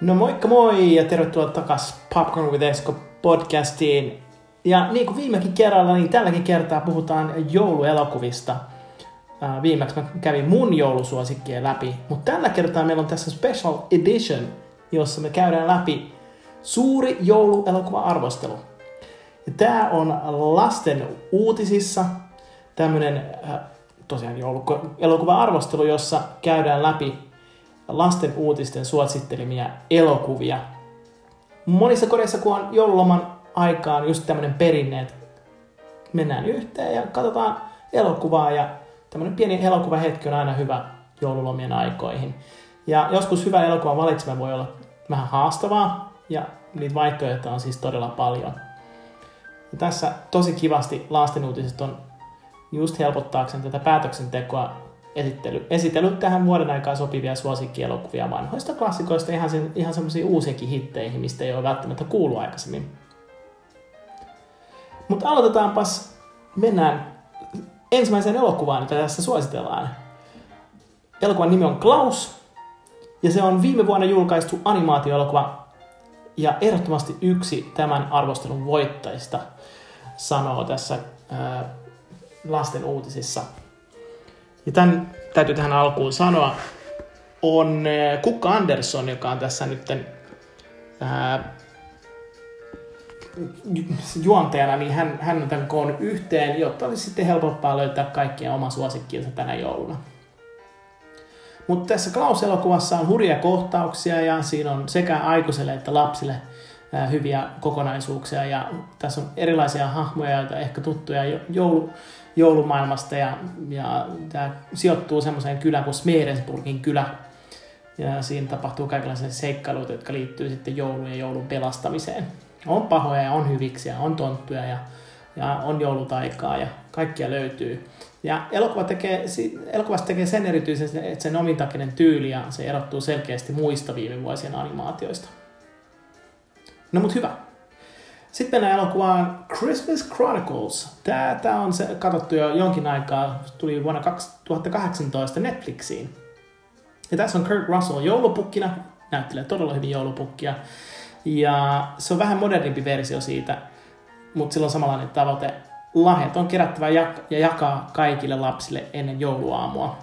No moikka moi ja tervetuloa takas Popcorn with Esko podcastiin. Ja niin kuin viimekin kerralla, niin tälläkin kertaa puhutaan jouluelokuvista. Viimeksi mä kävin mun joulusuosikkien läpi, mutta tällä kertaa meillä on tässä special edition, jossa me käydään läpi suuri jouluelokuva-arvostelu. Ja tää on lasten uutisissa tämmönen tosiaan jouluelokuva-arvostelu, jossa käydään läpi lasten uutisten suosittelimia elokuvia. Monissa kodeissa, kun on joululoman aikaan just tämmöinen perinne, että mennään yhteen ja katsotaan elokuvaa ja tämmöinen pieni elokuvahetki on aina hyvä joululomien aikoihin. Ja joskus hyvä elokuvan valitseminen voi olla vähän haastavaa ja niitä vaihtoehtoja on siis todella paljon. Ja tässä tosi kivasti lasten uutiset on just helpottaakseen tätä päätöksentekoa esittely, esitellyt tähän vuoden aikaan sopivia suosikkielokuvia vanhoista klassikoista ihan, sen, ihan semmoisiin uusiinkin hitteihin, mistä ei ole välttämättä kuullut aikaisemmin. Mutta aloitetaanpas, mennään ensimmäiseen elokuvaan, jota tässä suositellaan. Elokuvan nimi on Klaus, ja se on viime vuonna julkaistu animaatioelokuva, ja ehdottomasti yksi tämän arvostelun voittajista sanoo tässä ää, lasten uutisissa – ja tämän täytyy tähän alkuun sanoa, on eh, Kukka Andersson, joka on tässä nyt ää, juontajana, niin hän, hän on tämän koon yhteen, jotta olisi sitten helpompaa löytää kaikkia oma suosikkiinsa tänä jouluna. Mutta tässä Klaus-elokuvassa on hurja kohtauksia ja siinä on sekä aikuiselle että lapsille hyviä kokonaisuuksia ja tässä on erilaisia hahmoja, joita ehkä tuttuja joulu, joulumaailmasta ja, ja tämä sijoittuu semmoiseen kylään kuin Smerensburgin kylä. Ja siinä tapahtuu kaikenlaisia seikkailuita, jotka liittyy sitten joulun ja joulun pelastamiseen. On pahoja ja on hyviksiä, on tonttuja ja, ja on joulutaikaa ja kaikkia löytyy. Ja elokuva tekee, elokuvasta tekee sen erityisen, että sen omintakinen tyyli ja se erottuu selkeästi muista viime vuosien animaatioista. No mut hyvä. Sitten mennään elokuvaan Christmas Chronicles. Tää on se katsottu jo jonkin aikaa. Tuli vuonna 2018 Netflixiin. Ja tässä on Kurt Russell joulupukkina. Näyttelee todella hyvin joulupukkia. Ja se on vähän modernimpi versio siitä, mutta sillä on samanlainen tavoite. Lahjat on kerättävä ja jakaa kaikille lapsille ennen jouluaamua.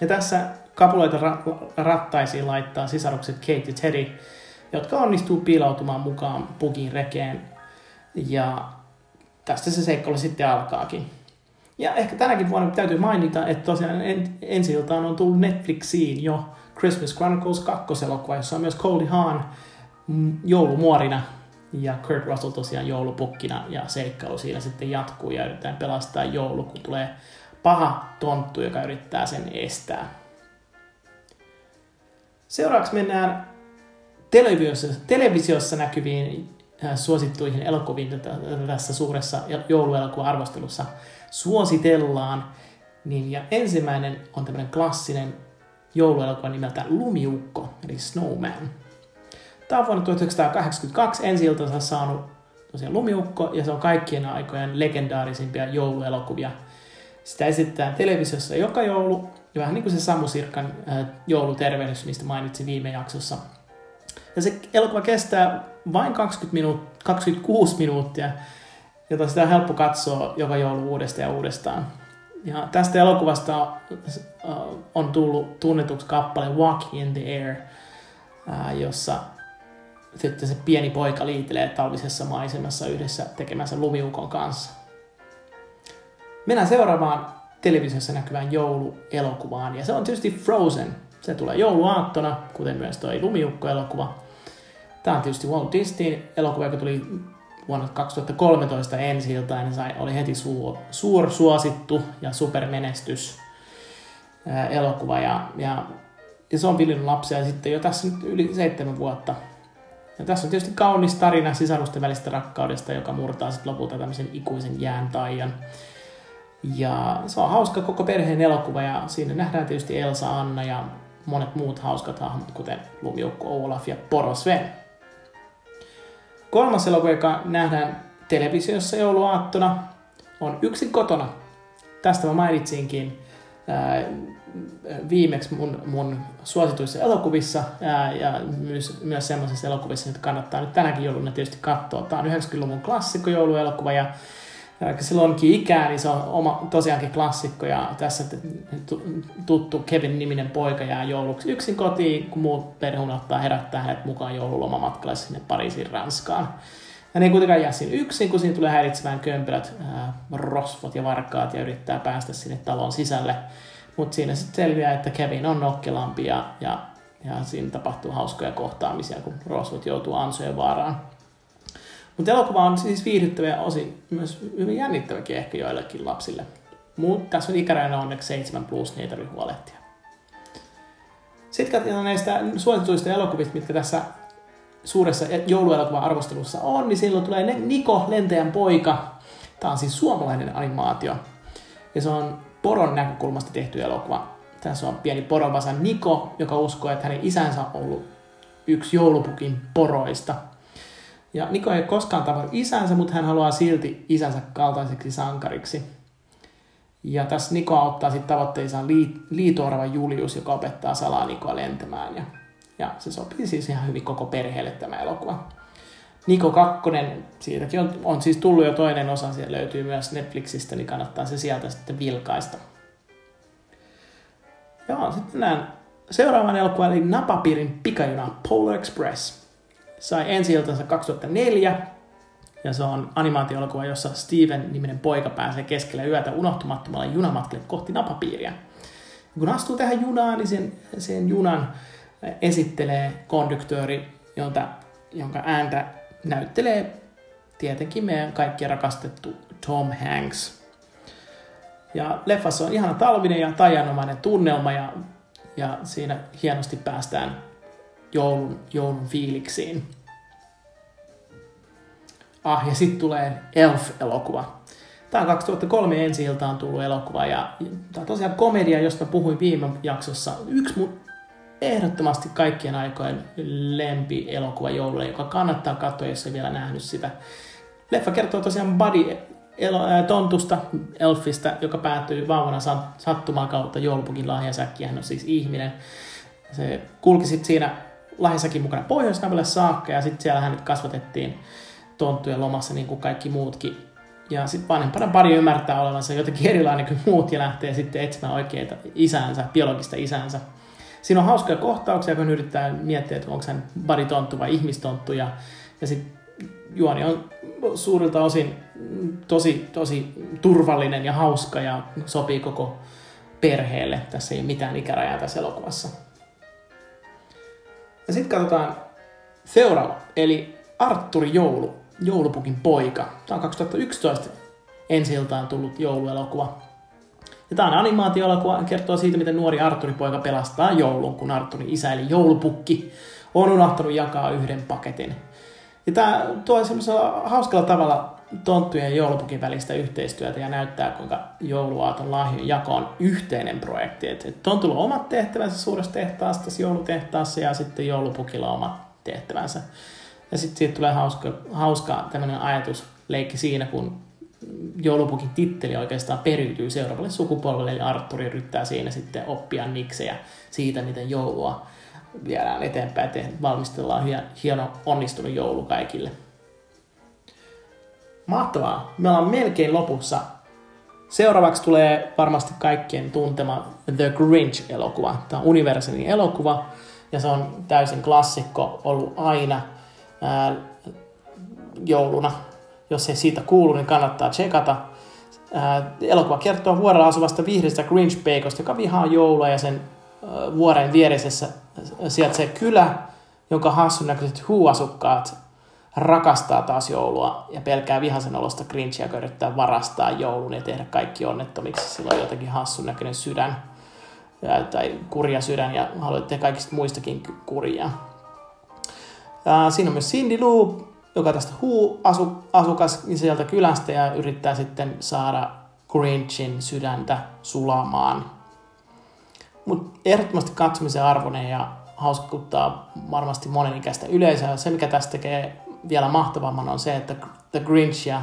Ja tässä kapuloita ra- rattaisiin laittaa sisarukset Kate ja Teddy, jotka onnistuu piiloutumaan mukaan pukin rekeen. Ja tästä se seikkailu sitten alkaakin. Ja ehkä tänäkin vuonna täytyy mainita, että tosiaan en, ensi iltaan on tullut Netflixiin jo Christmas Chronicles 2 elokuva, jossa on myös Cody Hahn joulumuorina ja Kurt Russell tosiaan joulupukkina ja seikkailu siinä sitten jatkuu ja yritetään pelastaa joulu, kun tulee paha tonttu, joka yrittää sen estää. Seuraavaksi mennään televisiossa, televisiossa näkyviin äh, suosittuihin elokuviin tässä suuressa jouluelokuva-arvostelussa suositellaan. Niin, ja ensimmäinen on tämmöinen klassinen jouluelokuva nimeltä Lumiukko, eli Snowman. Tämä on vuonna 1982 ensi saanut tosiaan Lumiukko, ja se on kaikkien aikojen legendaarisimpia jouluelokuvia. Sitä esitetään televisiossa joka joulu, ja vähän niin kuin se Samu Sirkan äh, joulutervehdys, mistä mainitsin viime jaksossa – ja se elokuva kestää vain 20 minuut- 26 minuuttia, jota sitä on helppo katsoa joka joulu uudestaan ja uudestaan. Ja tästä elokuvasta äh, on tullut tunnetuksi kappale Walking in the Air, äh, jossa sitten se pieni poika liitelee talvisessa maisemassa yhdessä tekemänsä lumiukon kanssa. Mennään seuraavaan televisiossa näkyvään jouluelokuvaan, ja se on tietysti Frozen. Se tulee jouluaattona, kuten myös tuo lumiukko-elokuva. Tämä on tietysti Walt Disneyn elokuva, joka tuli vuonna 2013 ensi iltaan, sai, oli heti suur, suursuosittu ja supermenestys ää, elokuva. Ja, ja, ja se on viljellyt lapsia sitten jo tässä nyt yli seitsemän vuotta. Ja tässä on tietysti kaunis tarina sisarusten välistä rakkaudesta, joka murtaa sitten lopulta tämmöisen ikuisen jään taian. Ja se on hauska koko perheen elokuva ja siinä nähdään tietysti Elsa, Anna ja monet muut hauskat hahmot, kuten Lumiukko Olaf ja Poro Sven. Kolmas elokuva, joka nähdään televisiossa jouluaattona, on Yksin kotona. Tästä mä mainitsinkin. ää, viimeksi mun, mun suosituissa elokuvissa ää, ja myös, myös semmoisissa elokuvissa, että kannattaa nyt tänäkin jouluna tietysti katsoa. Tämä on 90-luvun klassikko jouluelokuva ja onkin ikää, niin se on oma, tosiaankin klassikko ja tässä tuttu Kevin-niminen poika jää jouluksi yksin kotiin, kun muut perhe ottaa herättää hänet mukaan joululomamatkalle sinne Pariisin Ranskaan. Hän ei kuitenkaan jää siinä yksin, kun siinä tulee häiritsemään kömpelät, ää, rosvot ja varkaat ja yrittää päästä sinne talon sisälle. Mutta siinä sitten selviää, että Kevin on nokkelampi ja, ja, ja siinä tapahtuu hauskoja kohtaamisia, kun rosvot joutuu ansojen vaaraan. Mutta elokuva on siis viihdyttävä osin myös hyvin jännittäväkin ehkä joillekin lapsille. Mutta tässä on ikäraina onneksi 7 plus, niitä tarvitse huolehtia. Sitten katsotaan näistä suosituista elokuvista, mitkä tässä suuressa jouluelokuvan arvostelussa on, niin silloin tulee Niko, lentäjän poika. Tämä on siis suomalainen animaatio. Ja se on poron näkökulmasta tehty elokuva. Tässä on pieni poronvasa Niko, joka uskoo, että hänen isänsä on ollut yksi joulupukin poroista – ja Niko ei koskaan tavannut isänsä, mutta hän haluaa silti isänsä kaltaiseksi sankariksi. Ja tässä Niko auttaa sitten tavoitteissaan liitoorava Julius, joka opettaa salaa Nikoa lentämään. Ja, ja se sopii siis ihan hyvin koko perheelle tämä elokuva. Niko 2, siitäkin on, on siis tullut jo toinen osa, siellä löytyy myös Netflixistä, niin kannattaa se sieltä sitten vilkaista. Joo, sitten näen seuraavan elokuvan, eli Napapiirin pikajuna Polar Express sai ensi 2004, ja se on animaatioelokuva, jossa Steven-niminen poika pääsee keskellä yötä unohtumattomalle junamatkalle kohti napapiiriä. Kun astuu tähän junaan, niin sen, sen junan esittelee konduktööri, jonka, jonka ääntä näyttelee tietenkin meidän kaikkien rakastettu Tom Hanks. Ja leffassa on ihana talvinen ja tajanomainen tunnelma ja, ja siinä hienosti päästään joulun, joulun fiiliksiin. Ah, ja sitten tulee Elf-elokuva. Tämä on 2003 ensi iltaan tullut elokuva ja tämä on tosiaan komedia, josta puhuin viime jaksossa. Yksi mun ehdottomasti kaikkien aikojen lempi elokuva joululle, joka kannattaa katsoa, jos ei vielä nähnyt sitä. Leffa kertoo tosiaan Buddy tontusta, elfistä, joka päätyy vauvana sattumaan kautta joulupukin lahjasäkkiä. Hän on siis ihminen. Se kulki sitten siinä lahjassakin mukana pohjois saakka ja sitten siellä hänet kasvatettiin tonttujen lomassa niin kuin kaikki muutkin. Ja sitten vanhempana pari ymmärtää olevansa jotenkin erilainen kuin muut ja lähtee sitten etsimään oikeita isänsä, biologista isänsä. Siinä on hauskoja kohtauksia, kun yrittää miettiä, että onko hän baritonttu vai ihmistonttu. Ja, ja sitten juoni on suurilta osin tosi, tosi turvallinen ja hauska ja sopii koko perheelle. Tässä ei ole mitään ikärajaa tässä elokuvassa. Ja sitten katsotaan seuraava, eli Arturi Joulu, joulupukin poika. Tämä on 2011 ensi iltaan tullut jouluelokuva. Ja tämä on animaatioelokuva, kertoo siitä, miten nuori Arturi-poika pelastaa joulun, kun Arturin isä eli joulupukki on unohtanut jakaa yhden paketin. Ja tämä tuo semmoisella hauskalla tavalla tonttujen ja joulupukin välistä yhteistyötä ja näyttää, kuinka jouluaaton lahjojen jako on yhteinen projekti. Et, et on omat tehtävänsä suuressa tehtaassa, joulutehtaassa ja sitten joulupukilla omat tehtävänsä. Ja sitten siitä tulee hauska, hauska tämmöinen ajatusleikki siinä, kun joulupukin titteli oikeastaan periytyy seuraavalle sukupolvelle, eli Arturi yrittää siinä sitten oppia niksejä siitä, miten joulua viedään eteenpäin, että valmistellaan hieno onnistunut joulu kaikille. Mahtavaa. Me ollaan melkein lopussa. Seuraavaksi tulee varmasti kaikkien tuntema The Grinch-elokuva. Tämä on Universalin elokuva ja se on täysin klassikko ollut aina ää, jouluna. Jos ei siitä kuulu, niin kannattaa tsekata. Ää, elokuva kertoo vuorella asuvasta vihreästä Grinch-peikosta, joka vihaa joulua ja sen ää, vuoren vieressä sijaitsee kylä, jonka hassun näköiset huuasukkaat rakastaa taas joulua ja pelkää vihasen olosta Grinchia, joka yrittää varastaa joulun ja tehdä kaikki onnettomiksi. Sillä on jotenkin hassun näköinen sydän tai kurja sydän ja haluaa tehdä kaikista muistakin kurjia. Siinä on myös Cindy Lou, joka tästä huu asu, asukas sieltä kylästä ja yrittää sitten saada Grinchin sydäntä sulamaan. Mutta ehdottomasti katsomisen arvoinen ja hauskuttaa varmasti monenikäistä yleisöä. Se, mikä tästä tekee vielä mahtavamman on se, että The Grinchia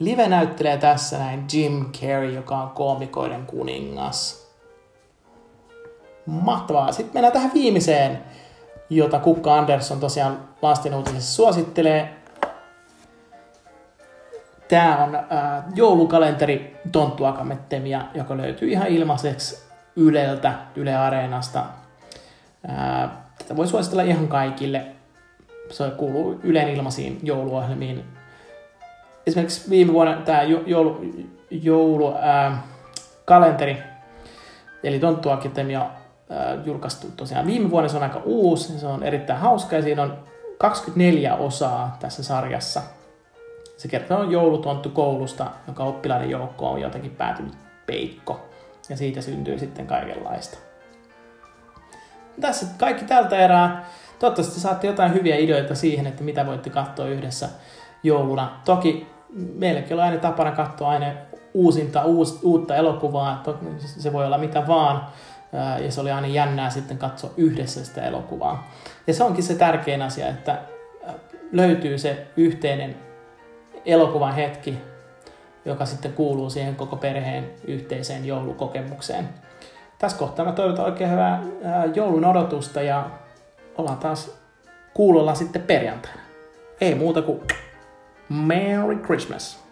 live näyttelee tässä näin Jim Carrey, joka on koomikoiden kuningas. Mahtavaa. Sitten mennään tähän viimeiseen, jota Kukka Andersson tosiaan lastenuutisessa suosittelee. Tämä on äh, joulukalenteri Tonttu Akamettemia, joka löytyy ihan ilmaiseksi Yleltä, Yle Areenasta. Äh, tätä voi suositella ihan kaikille. Se kuuluu Ylen ilmaisiin jouluohjelmiin. Esimerkiksi viime vuonna tämä joulu, joulu äh, kalenteri, eli Tonttu Akatemia äh, julkaistu tosiaan viime vuonna. Se on aika uusi, se on erittäin hauska ja siinä on 24 osaa tässä sarjassa – se kertoo joulutonttu koulusta, jonka oppilaiden joukko on jotenkin päätynyt peikko. Ja siitä syntyy sitten kaikenlaista. Tässä kaikki tältä erää. Toivottavasti saatte jotain hyviä ideoita siihen, että mitä voitte katsoa yhdessä jouluna. Toki meilläkin on aina tapana katsoa aina uusinta, uus, uutta elokuvaa. Se voi olla mitä vaan. Ja se oli aina jännää sitten katsoa yhdessä sitä elokuvaa. Ja se onkin se tärkein asia, että löytyy se yhteinen elokuvan hetki, joka sitten kuuluu siihen koko perheen yhteiseen joulukokemukseen. Tässä kohtaa mä toivotan oikein hyvää joulun odotusta ja ollaan taas kuulolla sitten perjantaina. Ei muuta kuin Merry Christmas!